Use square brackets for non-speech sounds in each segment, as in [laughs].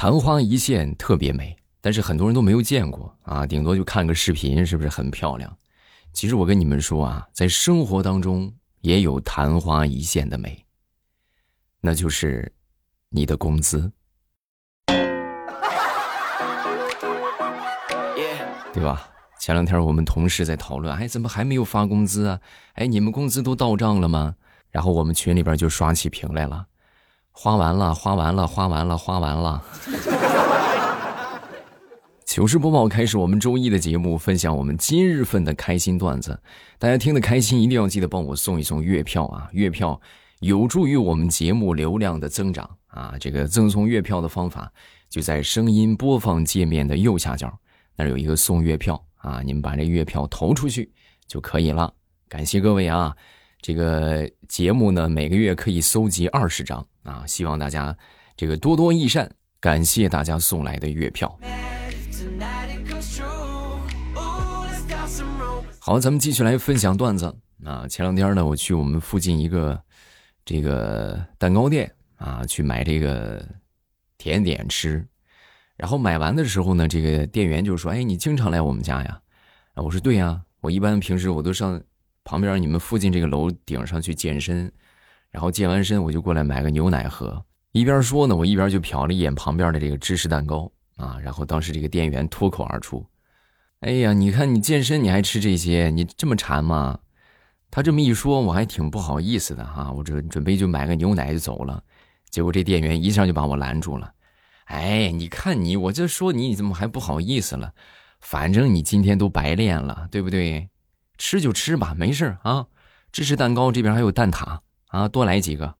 昙花一现特别美，但是很多人都没有见过啊，顶多就看个视频，是不是很漂亮？其实我跟你们说啊，在生活当中也有昙花一现的美，那就是你的工资，对吧？前两天我们同事在讨论，哎，怎么还没有发工资啊？哎，你们工资都到账了吗？然后我们群里边就刷起屏来了，花完了，花完了，花完了，花完了。糗事播报开始，我们周一的节目，分享我们今日份的开心段子。大家听得开心，一定要记得帮我送一送月票啊！月票有助于我们节目流量的增长啊！这个赠送月票的方法就在声音播放界面的右下角，那有一个送月票啊，你们把这月票投出去就可以了。感谢各位啊！这个节目呢，每个月可以搜集二十张啊，希望大家这个多多益善，感谢大家送来的月票。好，咱们继续来分享段子啊！前两天呢，我去我们附近一个这个蛋糕店啊，去买这个甜点吃，然后买完的时候呢，这个店员就说：“哎，你经常来我们家呀？”啊，我说：“对呀，我一般平时我都上旁边你们附近这个楼顶上去健身，然后健完身我就过来买个牛奶喝。”一边说呢，我一边就瞟了一眼旁边的这个芝士蛋糕啊，然后当时这个店员脱口而出。哎呀，你看你健身你还吃这些，你这么馋吗？他这么一说，我还挺不好意思的哈。我这准备就买个牛奶就走了，结果这店员一下就把我拦住了。哎，你看你，我这说你，你怎么还不好意思了？反正你今天都白练了，对不对？吃就吃吧，没事啊。芝士蛋糕这边还有蛋挞啊，多来几个。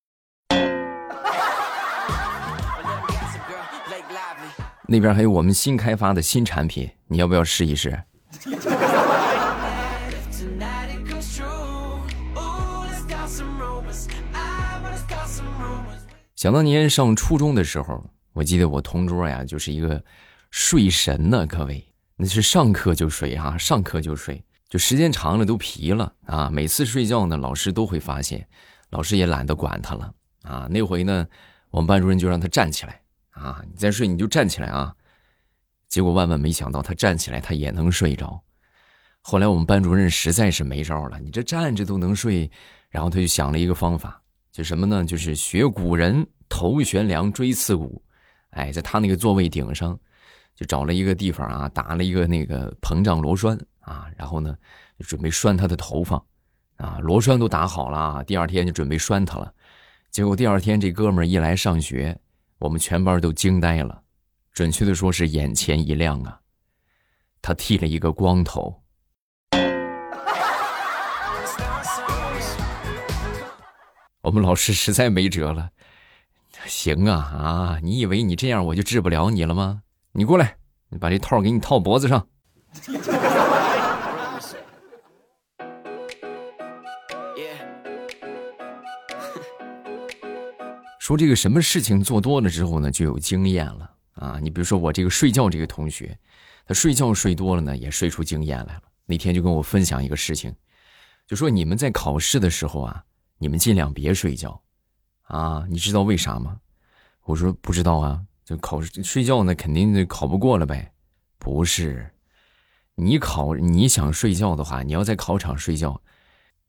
[laughs] 那边还有我们新开发的新产品，你要不要试一试？[laughs] 想当年上初中的时候，我记得我同桌呀就是一个睡神呢，各位，那是上课就睡哈，上课就睡，就时间长了都皮了啊。每次睡觉呢，老师都会发现，老师也懒得管他了啊。那回呢，我们班主任就让他站起来。啊！你再睡你就站起来啊！结果万万没想到，他站起来他也能睡着。后来我们班主任实在是没招了，你这站着都能睡，然后他就想了一个方法，就什么呢？就是学古人头悬梁锥刺股。哎，在他那个座位顶上，就找了一个地方啊，打了一个那个膨胀螺栓啊，然后呢，就准备拴他的头发啊。螺栓都打好了，第二天就准备拴他了。结果第二天这哥们儿一来上学。我们全班都惊呆了，准确的说是眼前一亮啊！他剃了一个光头。[laughs] 我们老师实在没辙了，行啊啊！你以为你这样我就治不了你了吗？你过来，你把这套给你套脖子上。说这个什么事情做多了之后呢，就有经验了啊！你比如说我这个睡觉这个同学，他睡觉睡多了呢，也睡出经验来了。那天就跟我分享一个事情，就说你们在考试的时候啊，你们尽量别睡觉啊！你知道为啥吗？我说不知道啊，就考试睡觉呢，肯定就考不过了呗。不是，你考你想睡觉的话，你要在考场睡觉，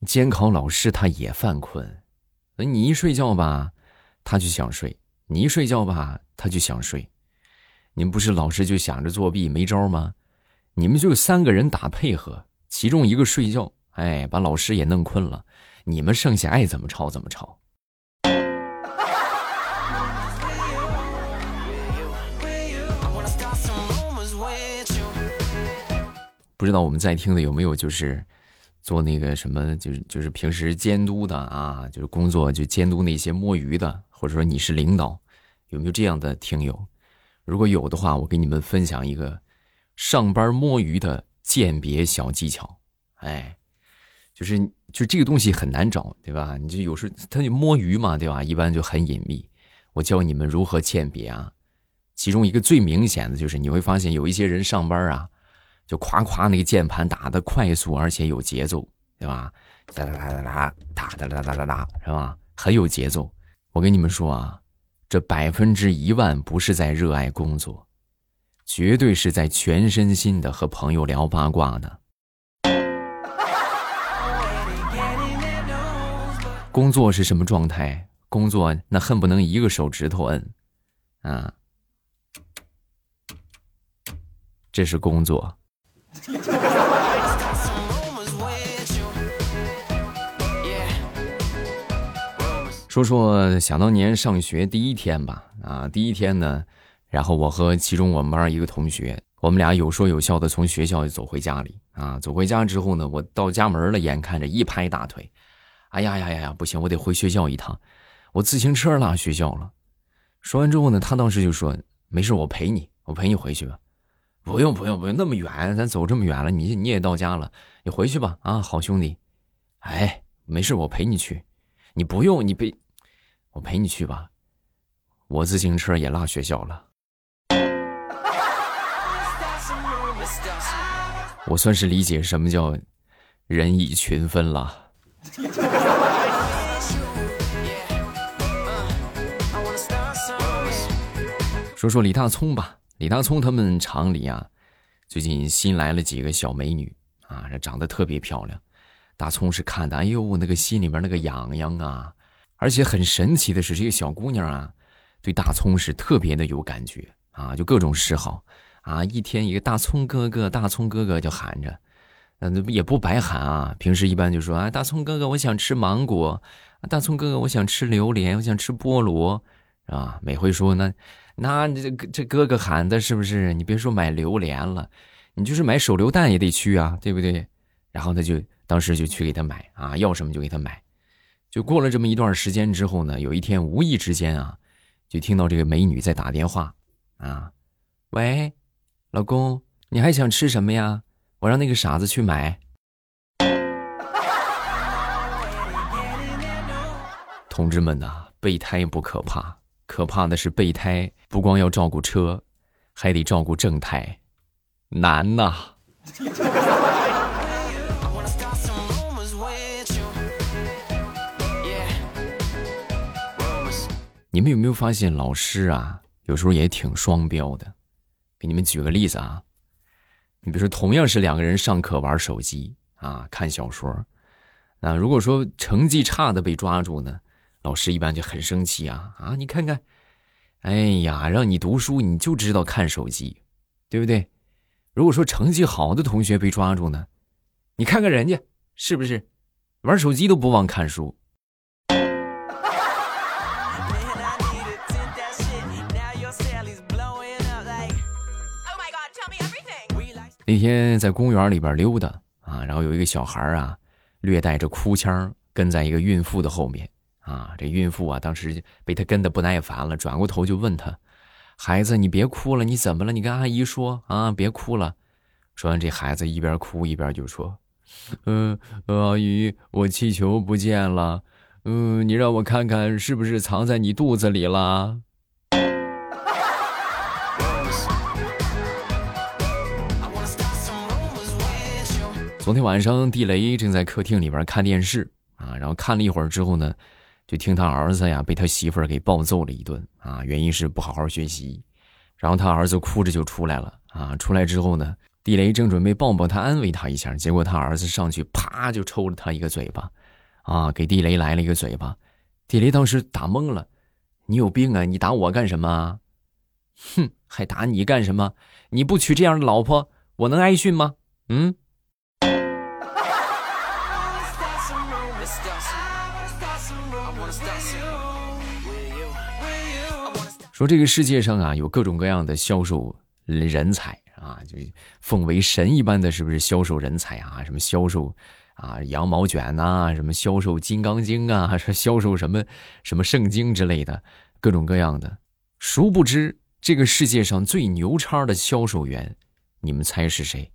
监考老师他也犯困，那你一睡觉吧。他就想睡，你一睡觉吧，他就想睡。你们不是老师就想着作弊没招吗？你们就三个人打配合，其中一个睡觉，哎，把老师也弄困了。你们剩下爱怎么吵怎么吵。不知道我们在听的有没有就是。做那个什么，就是就是平时监督的啊，就是工作就监督那些摸鱼的，或者说你是领导，有没有这样的听友？如果有的话，我给你们分享一个上班摸鱼的鉴别小技巧。哎，就是就这个东西很难找，对吧？你就有时他就摸鱼嘛，对吧？一般就很隐秘。我教你们如何鉴别啊。其中一个最明显的就是你会发现有一些人上班啊。就夸夸那个键盘打的快速，而且有节奏，对吧？哒哒哒哒哒，哒哒哒哒哒哒，是吧？很有节奏。我跟你们说啊，这百分之一万不是在热爱工作，绝对是在全身心的和朋友聊八卦呢。[laughs] 工作是什么状态？工作那恨不能一个手指头摁，啊，这是工作。[laughs] 说说想当年上学第一天吧，啊，第一天呢，然后我和其中我们班一个同学，我们俩有说有笑的从学校走回家里，啊，走回家之后呢，我到家门了，眼看着一拍大腿，哎呀呀呀呀，不行，我得回学校一趟，我自行车落学校了。说完之后呢，他当时就说：“没事，我陪你，我陪你回去吧。”不用不用不用，那么远，咱走这么远了，你你也到家了，你回去吧，啊，好兄弟。哎，没事，我陪你去。你不用，你别，我陪你去吧。我自行车也落学校了。我算是理解什么叫人以群分了。说说李大聪吧，李大聪他们厂里啊，最近新来了几个小美女啊，长得特别漂亮。大葱是看的，哎呦，那个心里面那个痒痒啊！而且很神奇的是，这个小姑娘啊，对大葱是特别的有感觉啊，就各种示好啊，一天一个大葱哥哥，大葱哥哥就喊着，嗯，也不白喊啊。平时一般就说啊，大葱哥哥，我想吃芒果；大葱哥哥，我想吃榴莲，我想吃菠萝，啊，每回说那那这这哥哥喊的是不是？你别说买榴莲了，你就是买手榴弹也得去啊，对不对？然后他就。当时就去给他买啊，要什么就给他买。就过了这么一段时间之后呢，有一天无意之间啊，就听到这个美女在打电话啊，喂，老公，你还想吃什么呀？我让那个傻子去买。同志们呐，备胎不可怕，可怕的是备胎不光要照顾车，还得照顾正胎，难呐。你们有没有发现，老师啊，有时候也挺双标的？给你们举个例子啊，你比如说，同样是两个人上课玩手机啊，看小说，那如果说成绩差的被抓住呢，老师一般就很生气啊啊！你看看，哎呀，让你读书你就知道看手机，对不对？如果说成绩好的同学被抓住呢，你看看人家是不是玩手机都不忘看书？那天在公园里边溜达啊，然后有一个小孩啊，略带着哭腔跟在一个孕妇的后面啊。这孕妇啊，当时被他跟的不耐烦了，转过头就问他：“孩子，你别哭了，你怎么了？你跟阿姨说啊，别哭了。”说完，这孩子一边哭一边就说：“嗯，阿姨，我气球不见了，嗯，你让我看看是不是藏在你肚子里了。”昨天晚上，地雷正在客厅里边看电视啊，然后看了一会儿之后呢，就听他儿子呀被他媳妇儿给暴揍了一顿啊，原因是不好好学习，然后他儿子哭着就出来了啊，出来之后呢，地雷正准备抱抱他安慰他一下，结果他儿子上去啪就抽了他一个嘴巴，啊，给地雷来了一个嘴巴，地雷当时打懵了，你有病啊？你打我干什么？哼，还打你干什么？你不娶这样的老婆，我能挨训吗？嗯。说这个世界上啊，有各种各样的销售人才啊，就奉为神一般的，是不是销售人才啊？什么销售啊羊毛卷呐，什么销售金刚经啊，是销售什么什么圣经之类的，各种各样的。殊不知，这个世界上最牛叉的销售员，你们猜是谁？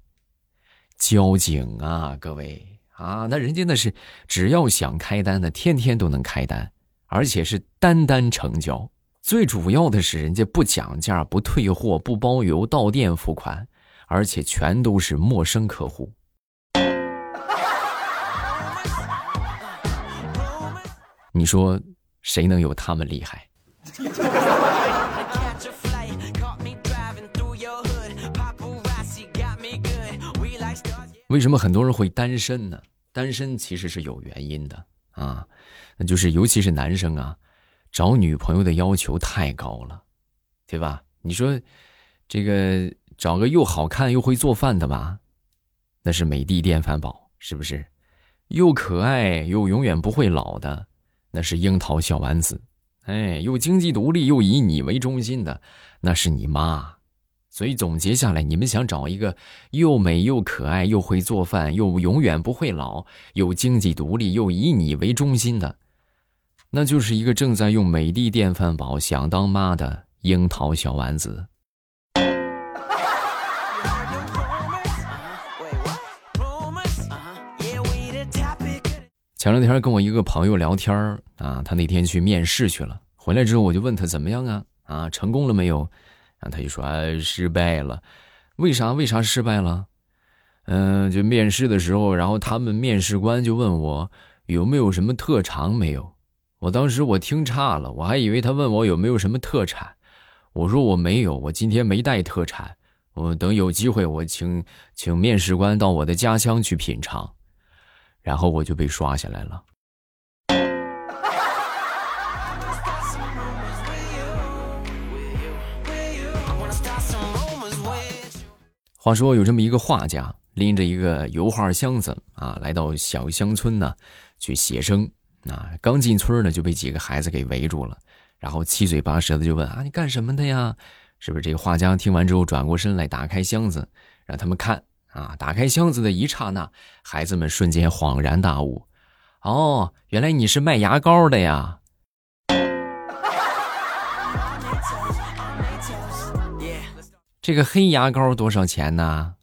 交警啊，各位啊，那人家那是只要想开单的，天天都能开单，而且是单单成交。最主要的是人家不讲价不退货不包邮到店付款而且全都是陌生客户。[laughs] 你说谁能有他们厉害？[laughs] 为什么很多人会单身呢？单身其实是有原因的啊那就是尤其是男生啊找女朋友的要求太高了，对吧？你说这个找个又好看又会做饭的吧，那是美的电饭煲，是不是？又可爱又永远不会老的，那是樱桃小丸子。哎，又经济独立又以你为中心的，那是你妈。所以总结下来，你们想找一个又美又可爱又会做饭又永远不会老又经济独立又以你为中心的，那就是一个正在用美的电饭煲想当妈的樱桃小丸子。前两天跟我一个朋友聊天啊，他那天去面试去了，回来之后我就问他怎么样啊？啊，成功了没有？然后他就说啊，失败了。为啥？为啥失败了？嗯，就面试的时候，然后他们面试官就问我有没有什么特长没有？我当时我听差了，我还以为他问我有没有什么特产。我说我没有，我今天没带特产。我等有机会，我请请面试官到我的家乡去品尝。然后我就被刷下来了。话说有这么一个画家，拎着一个油画箱子啊，来到小乡村呢，去写生。啊，刚进村呢，就被几个孩子给围住了，然后七嘴八舌的就问啊，你干什么的呀？是不是这个画家听完之后转过身来，打开箱子，让他们看。啊！打开箱子的一刹那，孩子们瞬间恍然大悟：“哦，原来你是卖牙膏的呀！” [laughs] 这个黑牙膏多少钱呢？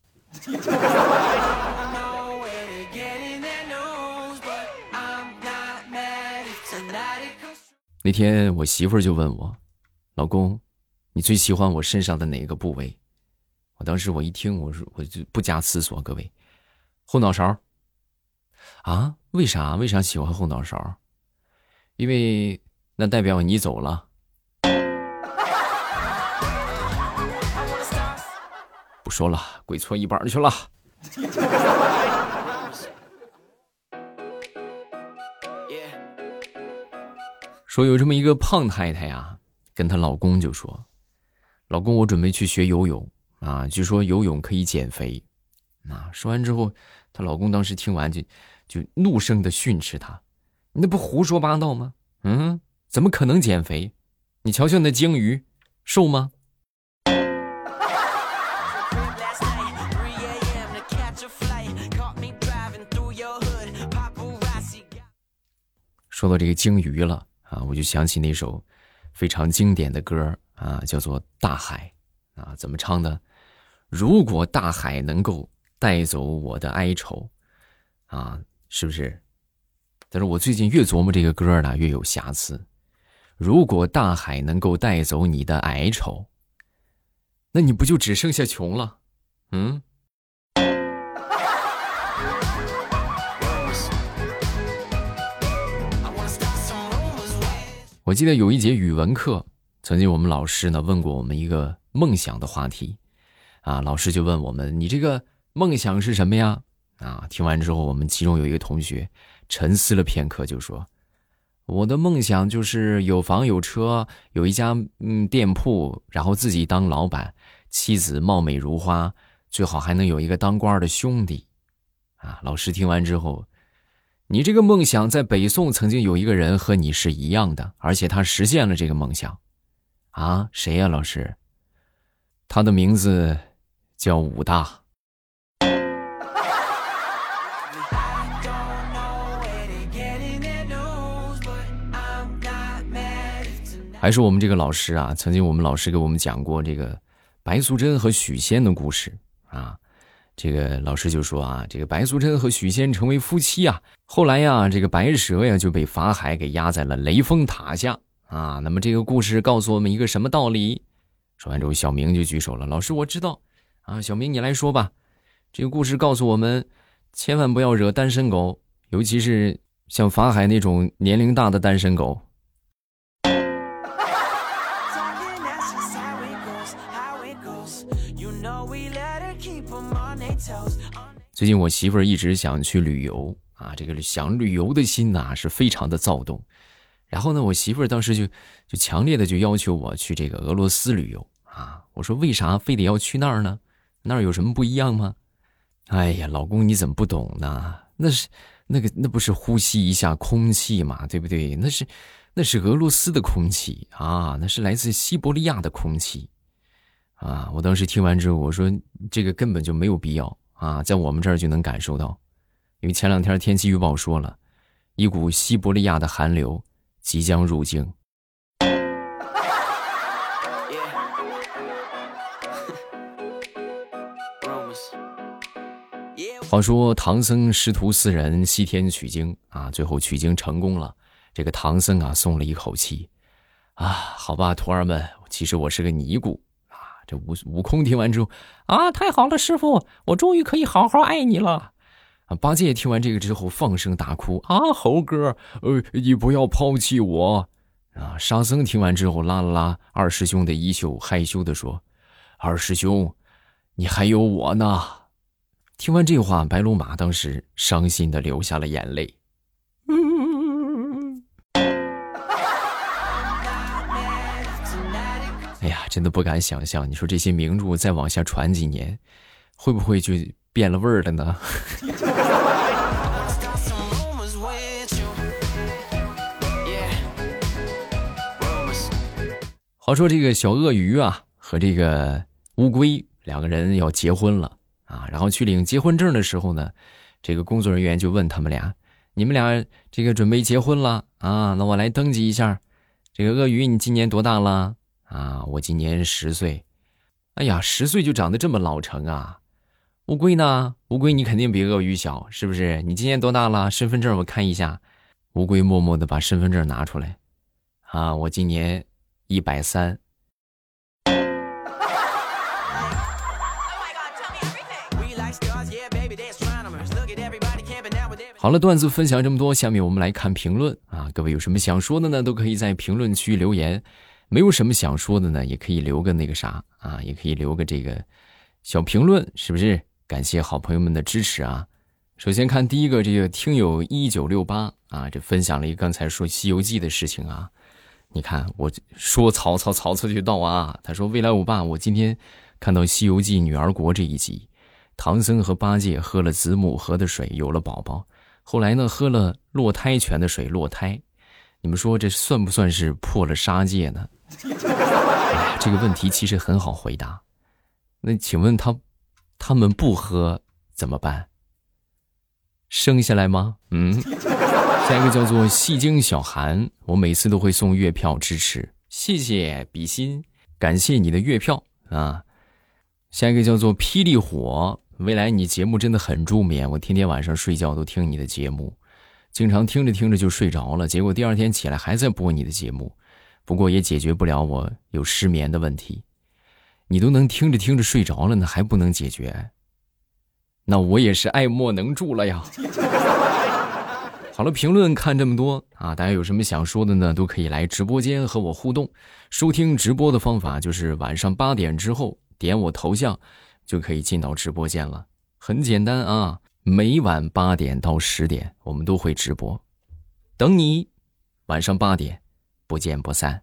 那天我媳妇儿就问我：“老公，你最喜欢我身上的哪个部位？”我当时我一听，我说我就不加思索，各位，后脑勺啊？为啥？为啥喜欢后脑勺？因为那代表你走了。[laughs] 不说了，跪搓衣板去了。说有这么一个胖太太呀，跟她老公就说：“老公，我准备去学游泳。”啊，据说游泳可以减肥，啊，说完之后，她老公当时听完就，就怒声的训斥她：“你那不胡说八道吗？嗯，怎么可能减肥？你瞧瞧那鲸鱼，瘦吗？”说到这个鲸鱼了啊，我就想起那首非常经典的歌啊，叫做《大海》啊，怎么唱的？如果大海能够带走我的哀愁，啊，是不是？但是我最近越琢磨这个歌呢，越有瑕疵。如果大海能够带走你的哀愁，那你不就只剩下穷了？嗯。我记得有一节语文课，曾经我们老师呢问过我们一个梦想的话题。啊，老师就问我们：“你这个梦想是什么呀？”啊，听完之后，我们其中有一个同学沉思了片刻，就说：“我的梦想就是有房有车，有一家嗯店铺，然后自己当老板，妻子貌美如花，最好还能有一个当官的兄弟。”啊，老师听完之后：“你这个梦想在北宋曾经有一个人和你是一样的，而且他实现了这个梦想。啊，谁呀，老师？他的名字。”叫武大，还是我们这个老师啊？曾经我们老师给我们讲过这个白素贞和许仙的故事啊。这个老师就说啊，这个白素贞和许仙成为夫妻啊。后来呀，这个白蛇呀就被法海给压在了雷峰塔下啊。那么这个故事告诉我们一个什么道理？说完之后，小明就举手了，老师我知道。啊，小明，你来说吧。这个故事告诉我们，千万不要惹单身狗，尤其是像法海那种年龄大的单身狗。最近我媳妇儿一直想去旅游啊，这个想旅游的心呐是非常的躁动。然后呢，我媳妇儿当时就就强烈的就要求我去这个俄罗斯旅游啊。我说为啥非得要去那儿呢？那儿有什么不一样吗？哎呀，老公你怎么不懂呢？那是那个那不是呼吸一下空气嘛，对不对？那是那是俄罗斯的空气啊，那是来自西伯利亚的空气啊。我当时听完之后，我说这个根本就没有必要啊，在我们这儿就能感受到，因为前两天天气预报说了一股西伯利亚的寒流。即将入境。话说唐僧师徒四人西天取经啊，最后取经成功了。这个唐僧啊，松了一口气啊，好吧，徒儿们，其实我是个尼姑啊。这悟悟空听完之后啊，太好了，师傅，我终于可以好好爱你了。八戒听完这个之后，放声大哭啊！猴哥，呃，你不要抛弃我啊！沙僧听完之后，拉了拉二师兄的衣袖，害羞的说：“二师兄，你还有我呢。”听完这话，白龙马当时伤心的流下了眼泪。哎呀，真的不敢想象，你说这些名著再往下传几年，会不会就变了味儿了呢？[laughs] 话说这个小鳄鱼啊和这个乌龟两个人要结婚了啊，然后去领结婚证的时候呢，这个工作人员就问他们俩：“你们俩这个准备结婚了啊？那我来登记一下。这个鳄鱼你今年多大了？啊，我今年十岁。哎呀，十岁就长得这么老成啊？乌龟呢？乌龟你肯定比鳄鱼小，是不是？你今年多大了？身份证我看一下。乌龟默默的把身份证拿出来，啊，我今年。一百三。好了，段子分享这么多，下面我们来看评论啊！各位有什么想说的呢？都可以在评论区留言。没有什么想说的呢，也可以留个那个啥啊，也可以留个这个小评论，是不是？感谢好朋友们的支持啊！首先看第一个，这个听友一九六八啊，这分享了一个刚才说《西游记》的事情啊。你看，我说曹操，曹操就到啊。他说：“未来我爸，我今天看到《西游记》女儿国这一集，唐僧和八戒喝了子母河的水，有了宝宝。后来呢，喝了落胎泉的水，落胎。你们说这算不算是破了杀戒呢？这个问题其实很好回答。那请问他，他们不喝怎么办？生下来吗？嗯。”下一个叫做戏精小韩，我每次都会送月票支持，谢谢比心，感谢你的月票啊。下一个叫做霹雳火，未来你节目真的很助眠，我天天晚上睡觉都听你的节目，经常听着听着就睡着了，结果第二天起来还在播你的节目，不过也解决不了我有失眠的问题。你都能听着听着睡着了那，还不能解决？那我也是爱莫能助了呀。[laughs] 好了，评论看这么多啊，大家有什么想说的呢？都可以来直播间和我互动。收听直播的方法就是晚上八点之后点我头像，就可以进到直播间了。很简单啊，每晚八点到十点我们都会直播，等你，晚上八点，不见不散。